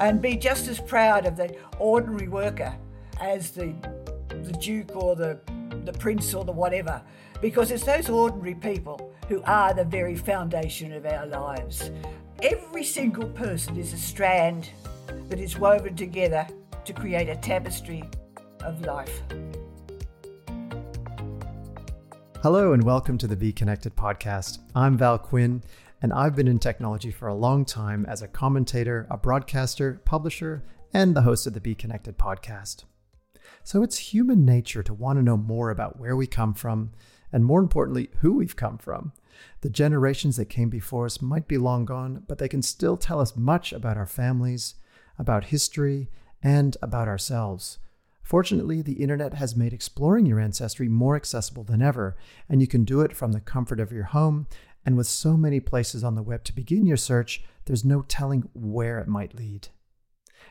and be just as proud of the ordinary worker as the, the Duke or the, the Prince or the whatever, because it's those ordinary people who are the very foundation of our lives. Every single person is a strand that is woven together to create a tapestry of life. Hello, and welcome to the Be Connected podcast. I'm Val Quinn, and I've been in technology for a long time as a commentator, a broadcaster, publisher, and the host of the Be Connected podcast. So it's human nature to want to know more about where we come from, and more importantly, who we've come from. The generations that came before us might be long gone, but they can still tell us much about our families, about history, and about ourselves. Fortunately, the internet has made exploring your ancestry more accessible than ever, and you can do it from the comfort of your home. And with so many places on the web to begin your search, there's no telling where it might lead.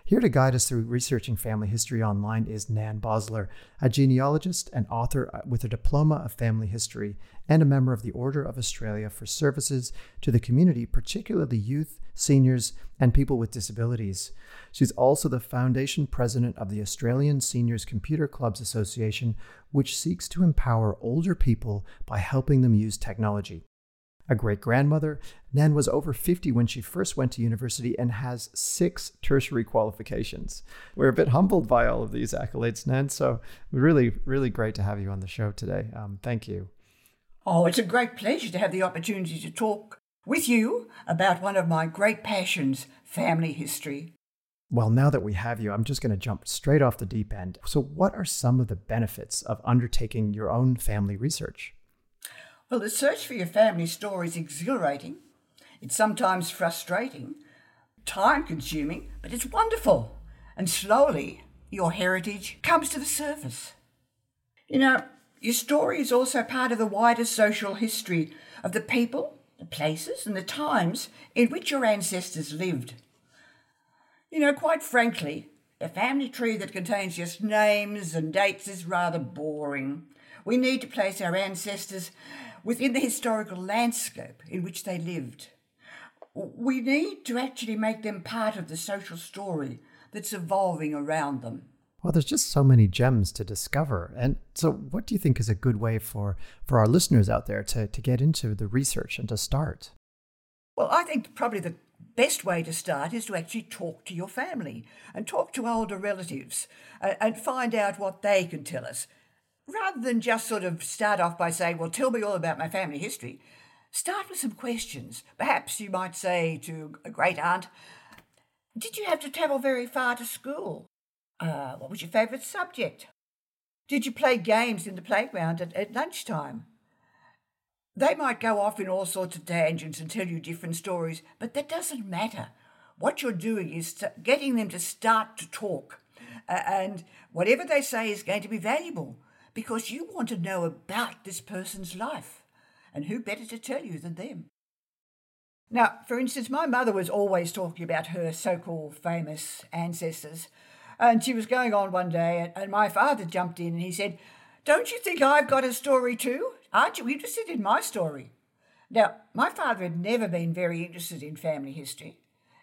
Here to guide us through researching family history online is Nan Bosler, a genealogist and author uh, with a diploma of family history and a member of the Order of Australia for services to the community, particularly youth, seniors, and people with disabilities. She's also the foundation president of the Australian Seniors Computer Clubs Association, which seeks to empower older people by helping them use technology a great grandmother. Nan was over 50 when she first went to university and has six tertiary qualifications. We're a bit humbled by all of these accolades, Nan. So, really, really great to have you on the show today. Um, thank you. Oh, it's a great pleasure to have the opportunity to talk with you about one of my great passions, family history. Well, now that we have you, I'm just going to jump straight off the deep end. So, what are some of the benefits of undertaking your own family research? Well, the search for your family story is exhilarating. It's sometimes frustrating, time consuming, but it's wonderful. And slowly, your heritage comes to the surface. You know, your story is also part of the wider social history of the people, the places, and the times in which your ancestors lived. You know, quite frankly, a family tree that contains just names and dates is rather boring. We need to place our ancestors within the historical landscape in which they lived. We need to actually make them part of the social story that's evolving around them. Well, there's just so many gems to discover. And so, what do you think is a good way for, for our listeners out there to, to get into the research and to start? Well, I think probably the best way to start is to actually talk to your family and talk to older relatives uh, and find out what they can tell us rather than just sort of start off by saying, Well, tell me all about my family history, start with some questions. Perhaps you might say to a great aunt, Did you have to travel very far to school? Uh, what was your favourite subject? Did you play games in the playground at, at lunchtime? They might go off in all sorts of tangents and tell you different stories, but that doesn't matter. What you're doing is getting them to start to talk. Uh, and whatever they say is going to be valuable because you want to know about this person's life. And who better to tell you than them? Now, for instance, my mother was always talking about her so called famous ancestors. And she was going on one day, and my father jumped in and he said, Don't you think I've got a story too? Aren't you interested in my story? Now, my father had never been very interested in family history.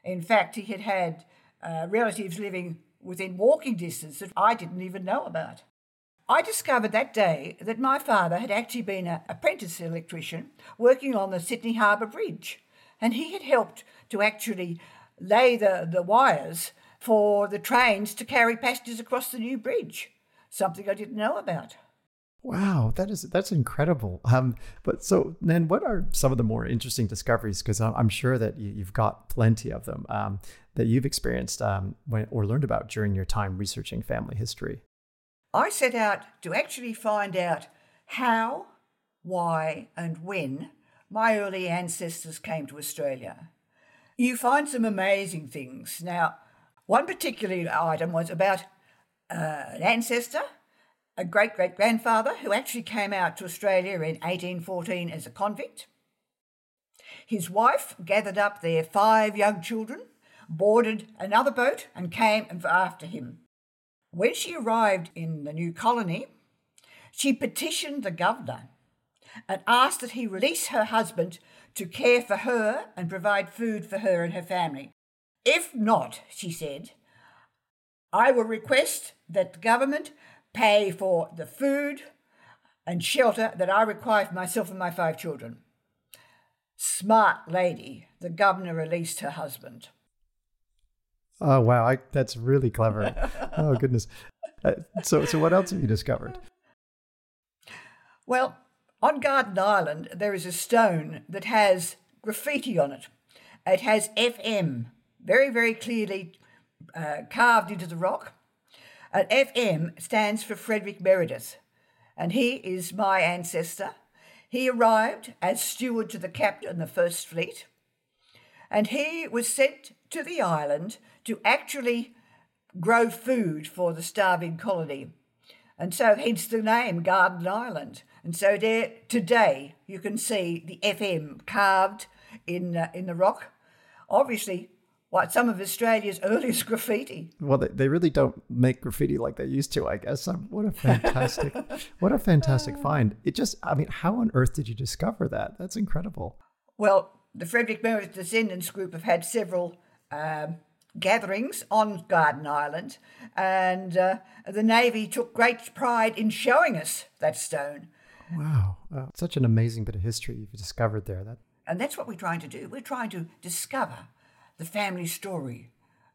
In fact, he had had uh, relatives living within walking distance that I didn't even know about. I discovered that day that my father had actually been an apprentice electrician working on the Sydney Harbour Bridge, and he had helped to actually lay the, the wires for the trains to carry passengers across the new bridge, something I didn't know about. Wow, that is that's incredible. Um, but so then, what are some of the more interesting discoveries? Because I'm sure that you, have got plenty of them um, that you've experienced um, when, or learned about during your time researching family history. I set out to actually find out how, why, and when my early ancestors came to Australia. You find some amazing things. Now, one particular item was about uh, an ancestor, a great great grandfather, who actually came out to Australia in 1814 as a convict. His wife gathered up their five young children, boarded another boat, and came after him. When she arrived in the new colony, she petitioned the governor and asked that he release her husband to care for her and provide food for her and her family. If not, she said, I will request that the government pay for the food and shelter that I require for myself and my five children. Smart lady, the governor released her husband. Oh wow, I, that's really clever. oh goodness. Uh, so, so what else have you discovered? Well, on Garden Island, there is a stone that has graffiti on it. It has FM very, very clearly uh, carved into the rock. And FM stands for Frederick Meredith, and he is my ancestor. He arrived as steward to the captain of the First Fleet, and he was sent to the island to actually grow food for the starving colony. And so, hence the name Garden Island. And so, there today you can see the FM carved in uh, in the rock. Obviously, what some of Australia's earliest graffiti. Well, they, they really don't make graffiti like they used to, I guess. Um, what a fantastic, what a fantastic find! It just, I mean, how on earth did you discover that? That's incredible. Well, the Frederick Meredith Descendants Group have had several um, gatherings on Garden Island, and uh, the Navy took great pride in showing us that stone. Wow, uh, such an amazing bit of history you've discovered there. That and that's what we're trying to do. We're trying to discover the family story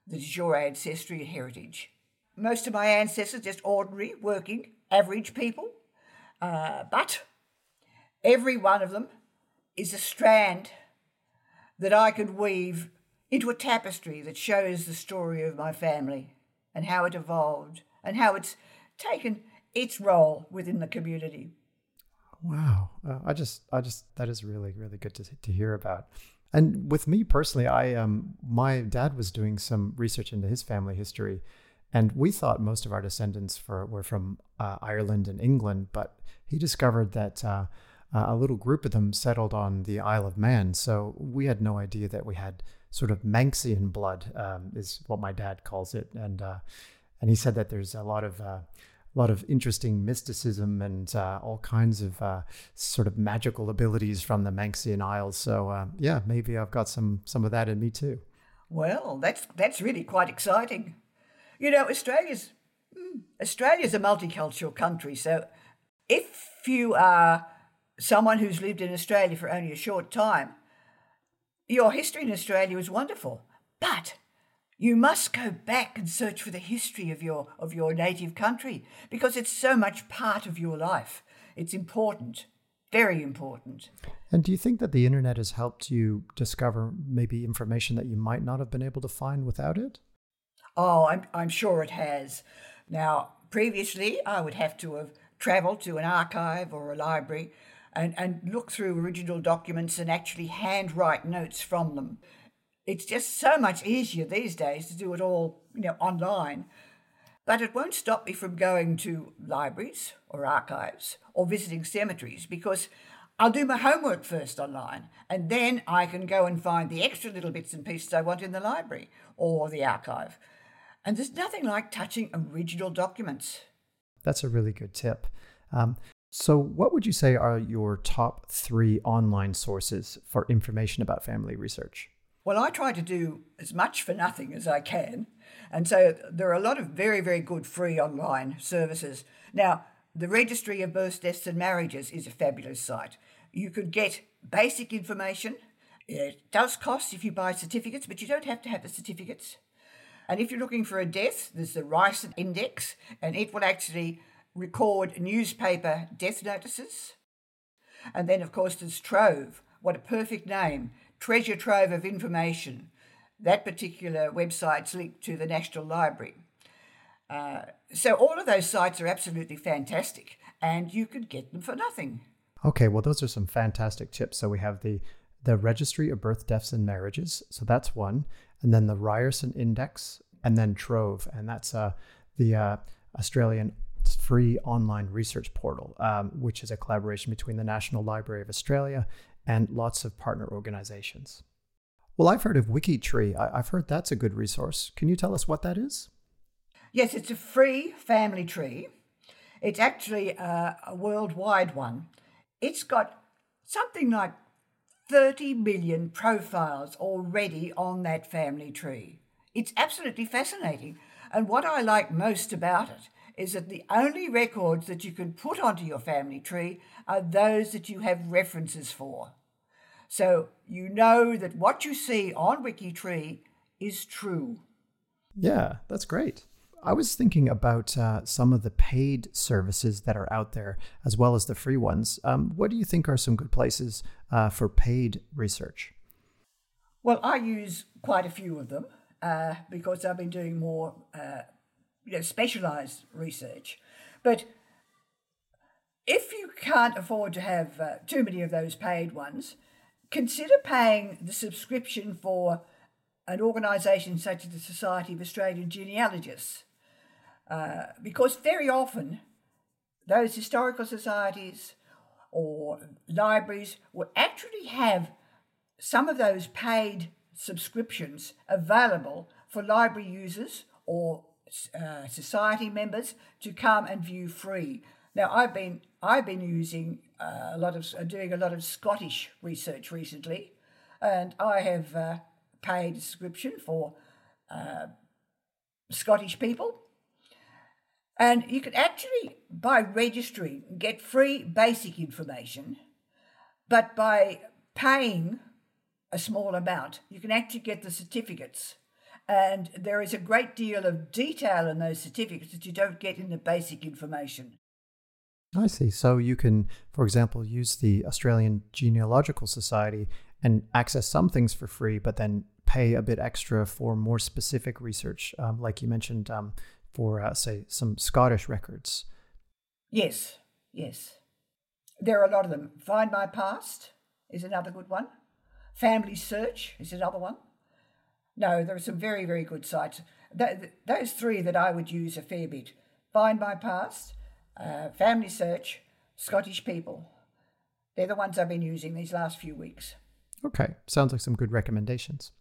that is your ancestry and heritage. Most of my ancestors just ordinary, working, average people, uh, but every one of them is a strand that I could weave into a tapestry that shows the story of my family and how it evolved and how it's taken its role within the community. Wow, uh, I just, I just, that is really, really good to to hear about. And with me personally, I um, my dad was doing some research into his family history, and we thought most of our descendants for, were from uh, Ireland and England, but he discovered that. Uh, a little group of them settled on the Isle of Man, so we had no idea that we had sort of Manxian blood um, is what my dad calls it, and uh, and he said that there's a lot of uh, a lot of interesting mysticism and uh, all kinds of uh, sort of magical abilities from the Manxian Isles. So uh, yeah, maybe I've got some some of that in me too. Well, that's that's really quite exciting. You know, Australia's hmm, Australia's a multicultural country, so if you are someone who's lived in Australia for only a short time, your history in Australia is wonderful, but you must go back and search for the history of your of your native country because it's so much part of your life. It's important, very important. And do you think that the internet has helped you discover maybe information that you might not have been able to find without it? Oh, I'm I'm sure it has. Now, previously I would have to have traveled to an archive or a library and, and look through original documents and actually handwrite notes from them. It's just so much easier these days to do it all, you know, online. But it won't stop me from going to libraries or archives or visiting cemeteries because I'll do my homework first online and then I can go and find the extra little bits and pieces I want in the library or the archive. And there's nothing like touching original documents. That's a really good tip. Um, so, what would you say are your top three online sources for information about family research? Well, I try to do as much for nothing as I can. And so there are a lot of very, very good free online services. Now, the Registry of Births, Deaths and Marriages is a fabulous site. You could get basic information. It does cost if you buy certificates, but you don't have to have the certificates. And if you're looking for a death, there's the Ryerson Index, and it will actually record newspaper death notices. And then, of course, there's Trove. What a perfect name! Treasure trove of information. That particular website's linked to the National Library. Uh, so all of those sites are absolutely fantastic, and you could get them for nothing. Okay, well, those are some fantastic tips. So we have the the Registry of Birth, Deaths, and Marriages. So that's one, and then the Ryerson Index, and then Trove, and that's uh, the uh, Australian free online research portal, um, which is a collaboration between the National Library of Australia and lots of partner organizations. Well, I've heard of WikiTree. I- have heard that's a good resource. Can you tell us what that is? Yes, it's a free family tree. It's actually a, a worldwide one. It's got something like 30 million profiles already on that family tree. It's absolutely fascinating. And what I like most about it is that the only records that you can put onto your family tree are those that you have references for. So you know that what you see on WikiTree is true. Yeah, that's great. I was thinking about uh, some of the paid services that are out there, as well as the free ones. Um, what do you think are some good places uh, for paid research? Well, I use quite a few of them uh, because I've been doing more, uh, you know, specialised research. But if you can't afford to have uh, too many of those paid ones, consider paying the subscription for an organisation such as the Society of Australian Genealogists. Uh, because very often those historical societies or libraries will actually have some of those paid subscriptions available for library users or uh, society members to come and view free. Now, I've been I've been using uh, a lot of uh, doing a lot of Scottish research recently, and I have uh, paid a subscription for uh, Scottish people and you can actually, by registering, get free basic information, but by paying a small amount, you can actually get the certificates. And there is a great deal of detail in those certificates that you don't get in the basic information. I see. So you can, for example, use the Australian Genealogical Society and access some things for free, but then pay a bit extra for more specific research, um, like you mentioned, um, for, uh, say, some Scottish records. Yes, yes. There are a lot of them. Find My Past is another good one. Family Search is another one. No, there are some very, very good sites. Th- those three that I would use a fair bit Find My Past, uh, Family Search, Scottish People. They're the ones I've been using these last few weeks. Okay, sounds like some good recommendations.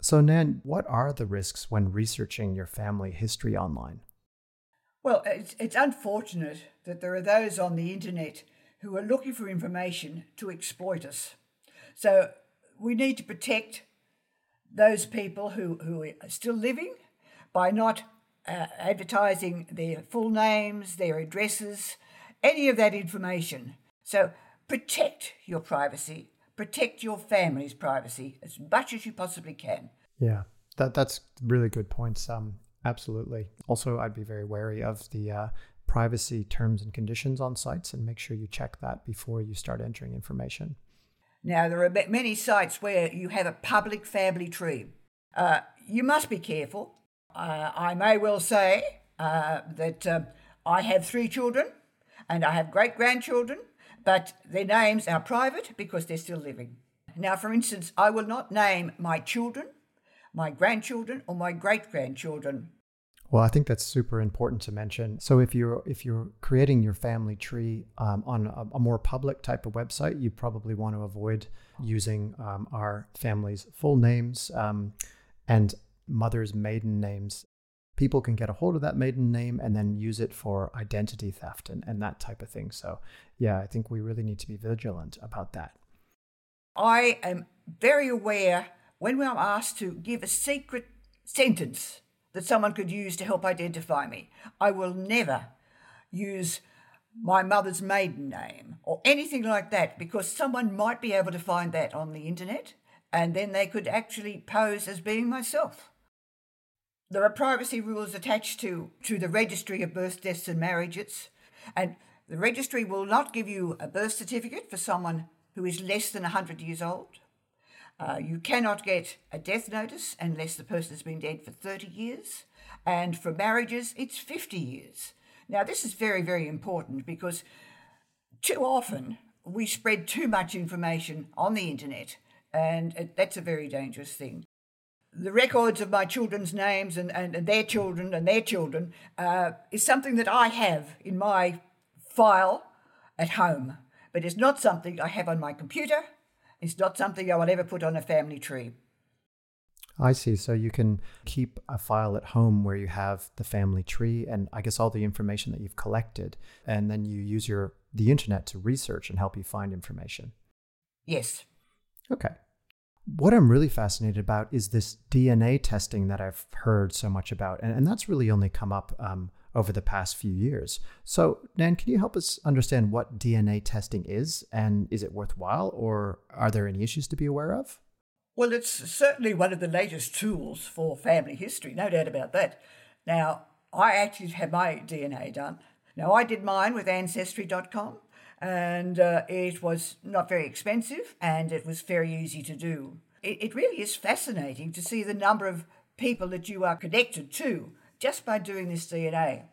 So, Nan, what are the risks when researching your family history online? Well, it's, it's unfortunate that there are those on the internet who are looking for information to exploit us. So, we need to protect those people who, who are still living by not uh, advertising their full names, their addresses, any of that information. So, protect your privacy protect your family's privacy as much as you possibly can. Yeah, that that's really good points. Um, absolutely. Also, I'd be very wary of the uh, privacy terms and conditions on sites, and make sure you check that before you start entering information. Now, there are many sites where you have a public family tree. Uh, you must be careful. Uh, I may well say uh, that uh, I have three children and I have great grandchildren but their names are private because they're still living. Now, for instance, I will not name my children, my grandchildren, or my great grandchildren. Well, I think that's super important to mention. So, if you're if you're creating your family tree um, on a, a, more public type of website, you probably want to avoid using um, our family's full names um, and mother's maiden names people can get a hold of that maiden name and then use it for identity theft and, and that type of thing. So, yeah, I think we really need to be vigilant about that. I am very aware when I'm asked to give a secret sentence that someone could use to help identify me, I will never use my mother's maiden name or anything like that because someone might be able to find that on the internet and then they could actually pose as being myself. There are privacy rules attached to, to the registry of birth, deaths, and marriages, and the registry will not give you a birth certificate for someone who is less than 100 years old. Uh, you cannot get a death notice unless the person has been dead for 30 years, and for marriages, it's 50 years. Now, this is very, very important because too often we spread too much information on the internet, and that's a very dangerous thing the records of my children's names and, and, and their children and their children uh, is something that I have in my file at home, but it's not something I have on my computer. It's not something I will ever put on a family tree. I see. So you can keep a file at home where you have the family tree and I guess all the information that you've collected, and then you use your the internet to research and help you find information. Yes. Okay. what I'm really fascinated about is this DNA testing that I've heard so much about, and, and that's really only come up um, over the past few years. So, Nan, can you help us understand what DNA testing is, and is it worthwhile, or are there any issues to be aware of? Well, it's certainly one of the latest tools for family history, no doubt about that. Now, I actually had my DNA done. Now, I did mine with Ancestry.com, and uh, it was not very expensive and it was very easy to do. It, it really is fascinating to see the number of people that you are connected to just by doing this DNA.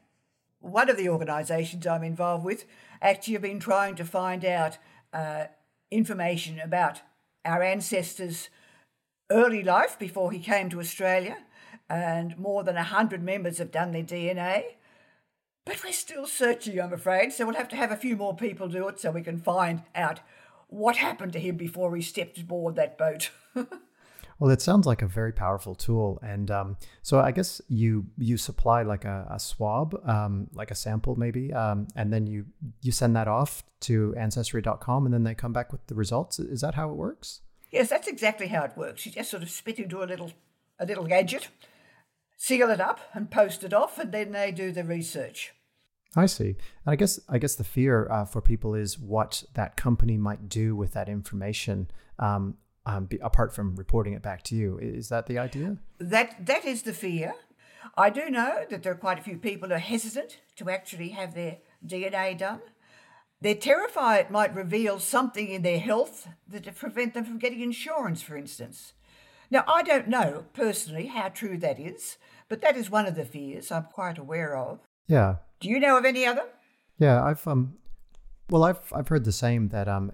One of the organisations I'm involved with actually have been trying to find out uh, information about our ancestors' early life before he came to Australia, and more than 100 members have done their DNA. But we're still searching, I'm afraid, so we'll have to have a few more people do it so we can find out what happened to him before he stepped aboard that boat. well, it sounds like a very powerful tool, and um, so I guess you you supply like a, a swab, um, like a sample maybe, um, and then you you send that off to Ancestry.com, and then they come back with the results. Is that how it works? Yes, that's exactly how it works. You just sort of spit into a little a little gadget, seal it up, and post it off, and then they do the research. I see. And I guess I guess the fear uh, for people is what that company might do with that information, um, um, be, apart from reporting it back to you. Is that the idea? That that is the fear. I do know that there are quite a few people who are hesitant to actually have their DNA done. They're terrified it might reveal something in their health that prevent them from getting insurance, for instance. Now, I don't know personally how true that is, but that is one of the fears I'm quite aware of. Yeah. Do you know of any other? Yeah, I've um well I've I've heard the same that um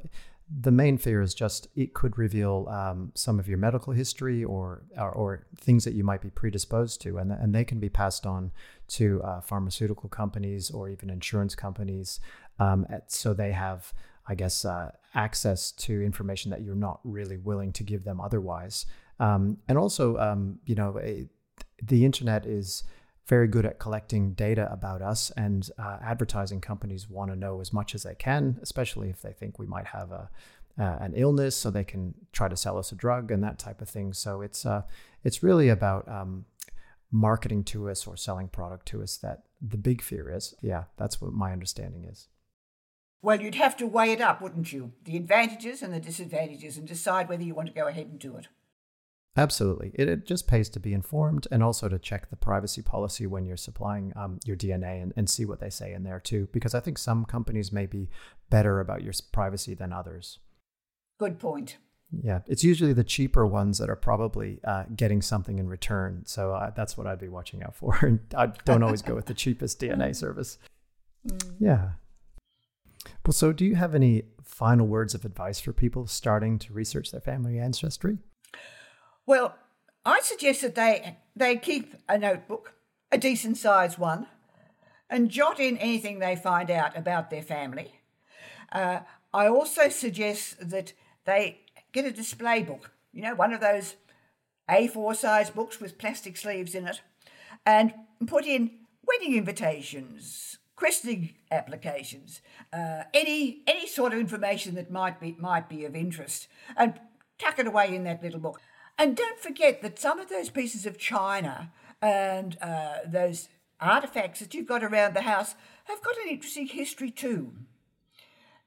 the main fear is just it could reveal um, some of your medical history or, or, or things that you might be predisposed to, and and they can be passed on to uh, pharmaceutical companies or even insurance companies, um, at, so they have, I guess, uh, access to information that you're not really willing to give them otherwise. Um, and also, um, you know, a, the internet is very good at collecting data about us, and uh, advertising companies want to know as much as they can, especially if they think we might have a uh, an illness, so they can try to sell us a drug and that type of thing. So it's uh, it's really about um, marketing to us or selling product to us that the big fear is. Yeah, that's what my understanding is. Well, you'd have to weigh it up, wouldn't you? The advantages and the disadvantages, and decide whether you want to go ahead and do it. Absolutely. It, it just pays to be informed and also to check the privacy policy when you're supplying um, your DNA and, and see what they say in there too, because I think some companies may be better about your privacy than others. Good point. Yeah, it's usually the cheaper ones that are probably uh, getting something in return. So uh, that's what I'd be watching out for. And I don't always go with the cheapest DNA service. Mm. Yeah. Well, so do you have any final words of advice for people starting to research their family ancestry? Well, I suggest that they they keep a notebook, a decent sized one, and jot in anything they find out about their family. Uh, I also suggest that they get a display book, you know, one of those A4 size books with plastic sleeves in it, and put in wedding invitations, christening applications, uh, any any sort of information that might be might be of interest, and tuck it away in that little book. And don't forget that some of those pieces of china and uh, those artifacts that you've got around the house have got an interesting history too.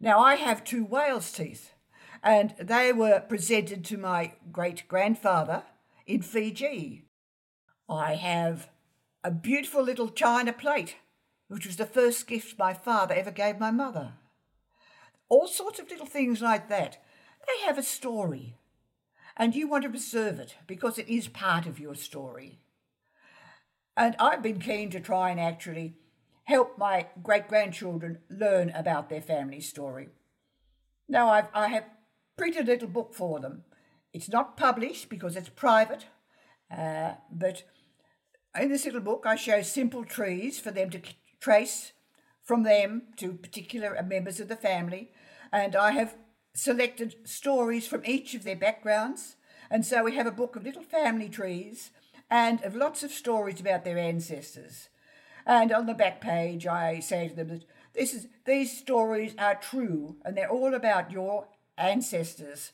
Now, I have two whale's teeth, and they were presented to my great grandfather in Fiji. I have a beautiful little china plate, which was the first gift my father ever gave my mother. All sorts of little things like that. They have a story and you want to preserve it because it is part of your story. And I've been keen to try and actually help my great grandchildren learn about their family story. Now, I've, I have printed a little book for them. It's not published because it's private, uh, but in this little book, I show simple trees for them to trace from them to particular members of the family, and I have selected stories from each of their backgrounds. And so we have a book of little family trees and of lots of stories about their ancestors. And on the back page, I say to them that this is, these stories are true and they're all about your ancestors.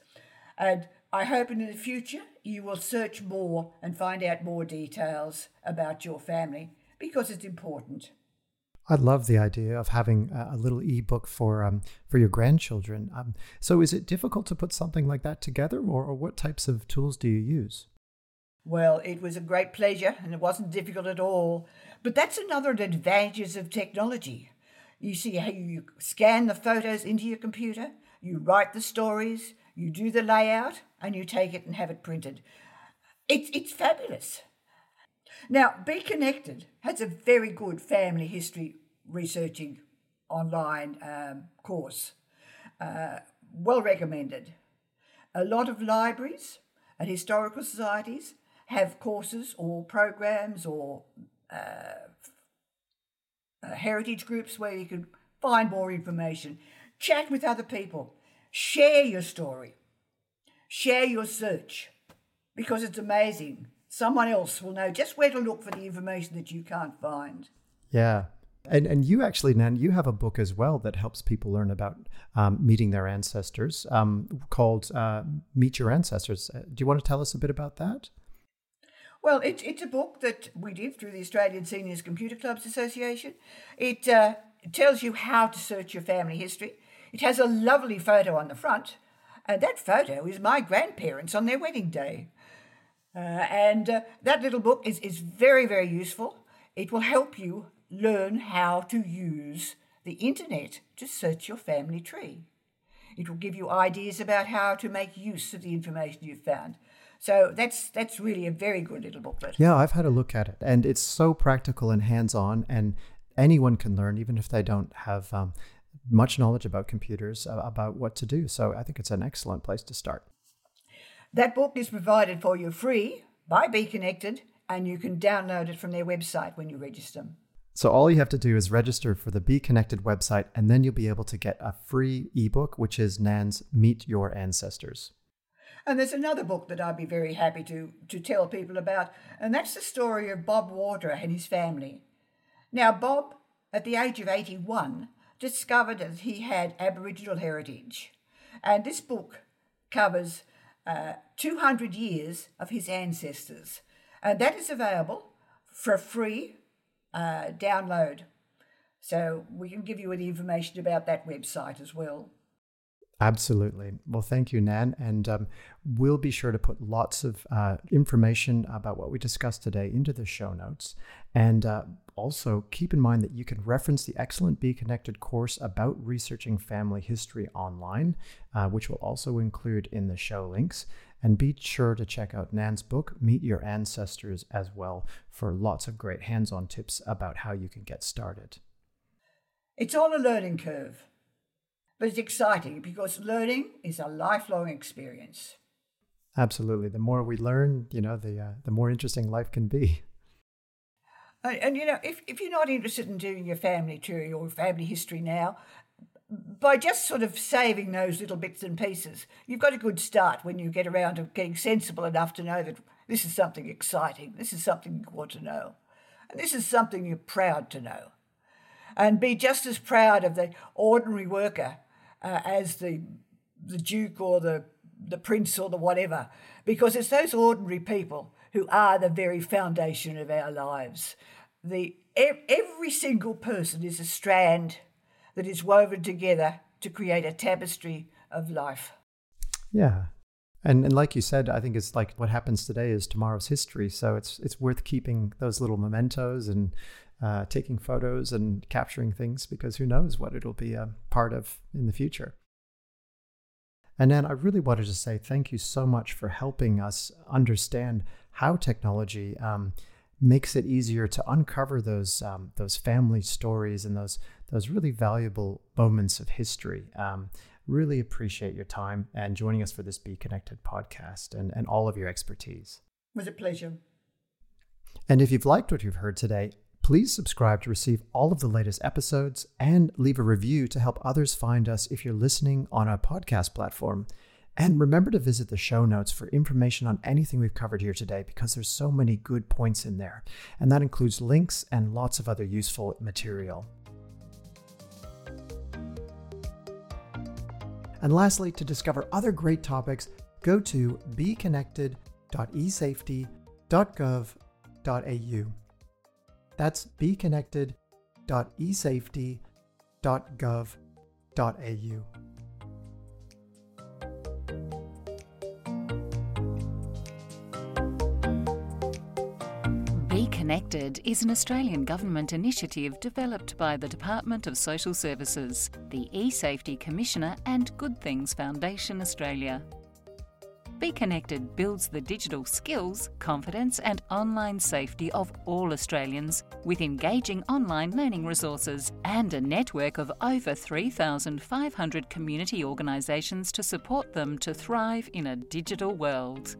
And I hope in the future you will search more and find out more details about your family because it's important. I love the idea of having a little ebook for um, for your grandchildren. Um, so, is it difficult to put something like that together, or, or what types of tools do you use? Well, it was a great pleasure, and it wasn't difficult at all. But that's another advantages of technology. You see how you scan the photos into your computer, you write the stories, you do the layout, and you take it and have it printed. It's, it's fabulous. Now, Be Connected has a very good family history researching online um, course. Uh, well recommended. A lot of libraries and historical societies have courses or programs or uh, uh, heritage groups where you can find more information. Chat with other people. Share your story. Share your search because it's amazing. Someone else will know just where to look for the information that you can't find. Yeah. And, and you actually, Nan, you have a book as well that helps people learn about um, meeting their ancestors um, called uh, Meet Your Ancestors. Uh, do you want to tell us a bit about that? Well, it, it's a book that we did through the Australian Seniors Computer Clubs Association. It uh, tells you how to search your family history. It has a lovely photo on the front, and that photo is my grandparents on their wedding day. Uh, and uh, that little book is, is very, very useful. It will help you learn how to use the internet to search your family tree. It will give you ideas about how to make use of the information you've found. So that's that's really a very good little booklet. Yeah, I've had a look at it, and it's so practical and hands-on, and anyone can learn, even if they don't have um, much knowledge about computers, uh, about what to do. So I think it's an excellent place to start. That book is provided for you free by Be Connected, and you can download it from their website when you register. So all you have to do is register for the Be Connected website, and then you'll be able to get a free ebook, which is Nan's Meet Your Ancestors. And there's another book that I'd be very happy to, to tell people about, and that's the story of Bob Water and his family. Now, Bob, at the age of 81, discovered that he had Aboriginal heritage. And this book covers uh, 200 years of his ancestors. And that is available for a free uh, download. So we can give you the information about that website as well. Absolutely. Well, thank you, Nan. And um, we'll be sure to put lots of uh, information about what we discussed today into the show notes. And uh, also keep in mind that you can reference the excellent Be Connected course about researching family history online, uh, which will also include in the show links. And be sure to check out Nan's book, Meet Your Ancestors, as well, for lots of great hands on tips about how you can get started. It's all a learning curve. But it's exciting because learning is a lifelong experience. Absolutely. The more we learn, you know, the uh, the more interesting life can be. And, and, you know, if, if you're not interested in doing your family tree or family history now, by just sort of saving those little bits and pieces, you've got a good start when you get around to getting sensible enough to know that this is something exciting, this is something you want to know, and this is something you're proud to know. And be just as proud of the ordinary worker uh, as the the duke or the the prince or the whatever, because it's those ordinary people who are the very foundation of our lives. The every single person is a strand that is woven together to create a tapestry of life. Yeah. And and like you said, I think it's like what happens today is tomorrow's history. So it's it's worth keeping those little mementos and uh, taking photos and capturing things because who knows what it'll be a part of in the future. And then I really wanted to say thank you so much for helping us understand how technology um, makes it easier to uncover those um, those family stories and those those really valuable moments of history. Um, really appreciate your time and joining us for this Be Connected podcast and, and all of your expertise. It was a pleasure. And if you've liked what you've heard today, Please subscribe to receive all of the latest episodes and leave a review to help others find us if you're listening on a podcast platform. And remember to visit the show notes for information on anything we've covered here today because there's so many good points in there. And that includes links and lots of other useful material. And lastly, to discover other great topics, go to beconnected.esafety.gov.au. That's beconnected.esafety.gov.au. Be Connected is an Australian government initiative developed by the Department of Social Services, the eSafety Commissioner, and Good Things Foundation Australia. Be Connected builds the digital skills, confidence, and online safety of all Australians with engaging online learning resources and a network of over 3,500 community organisations to support them to thrive in a digital world.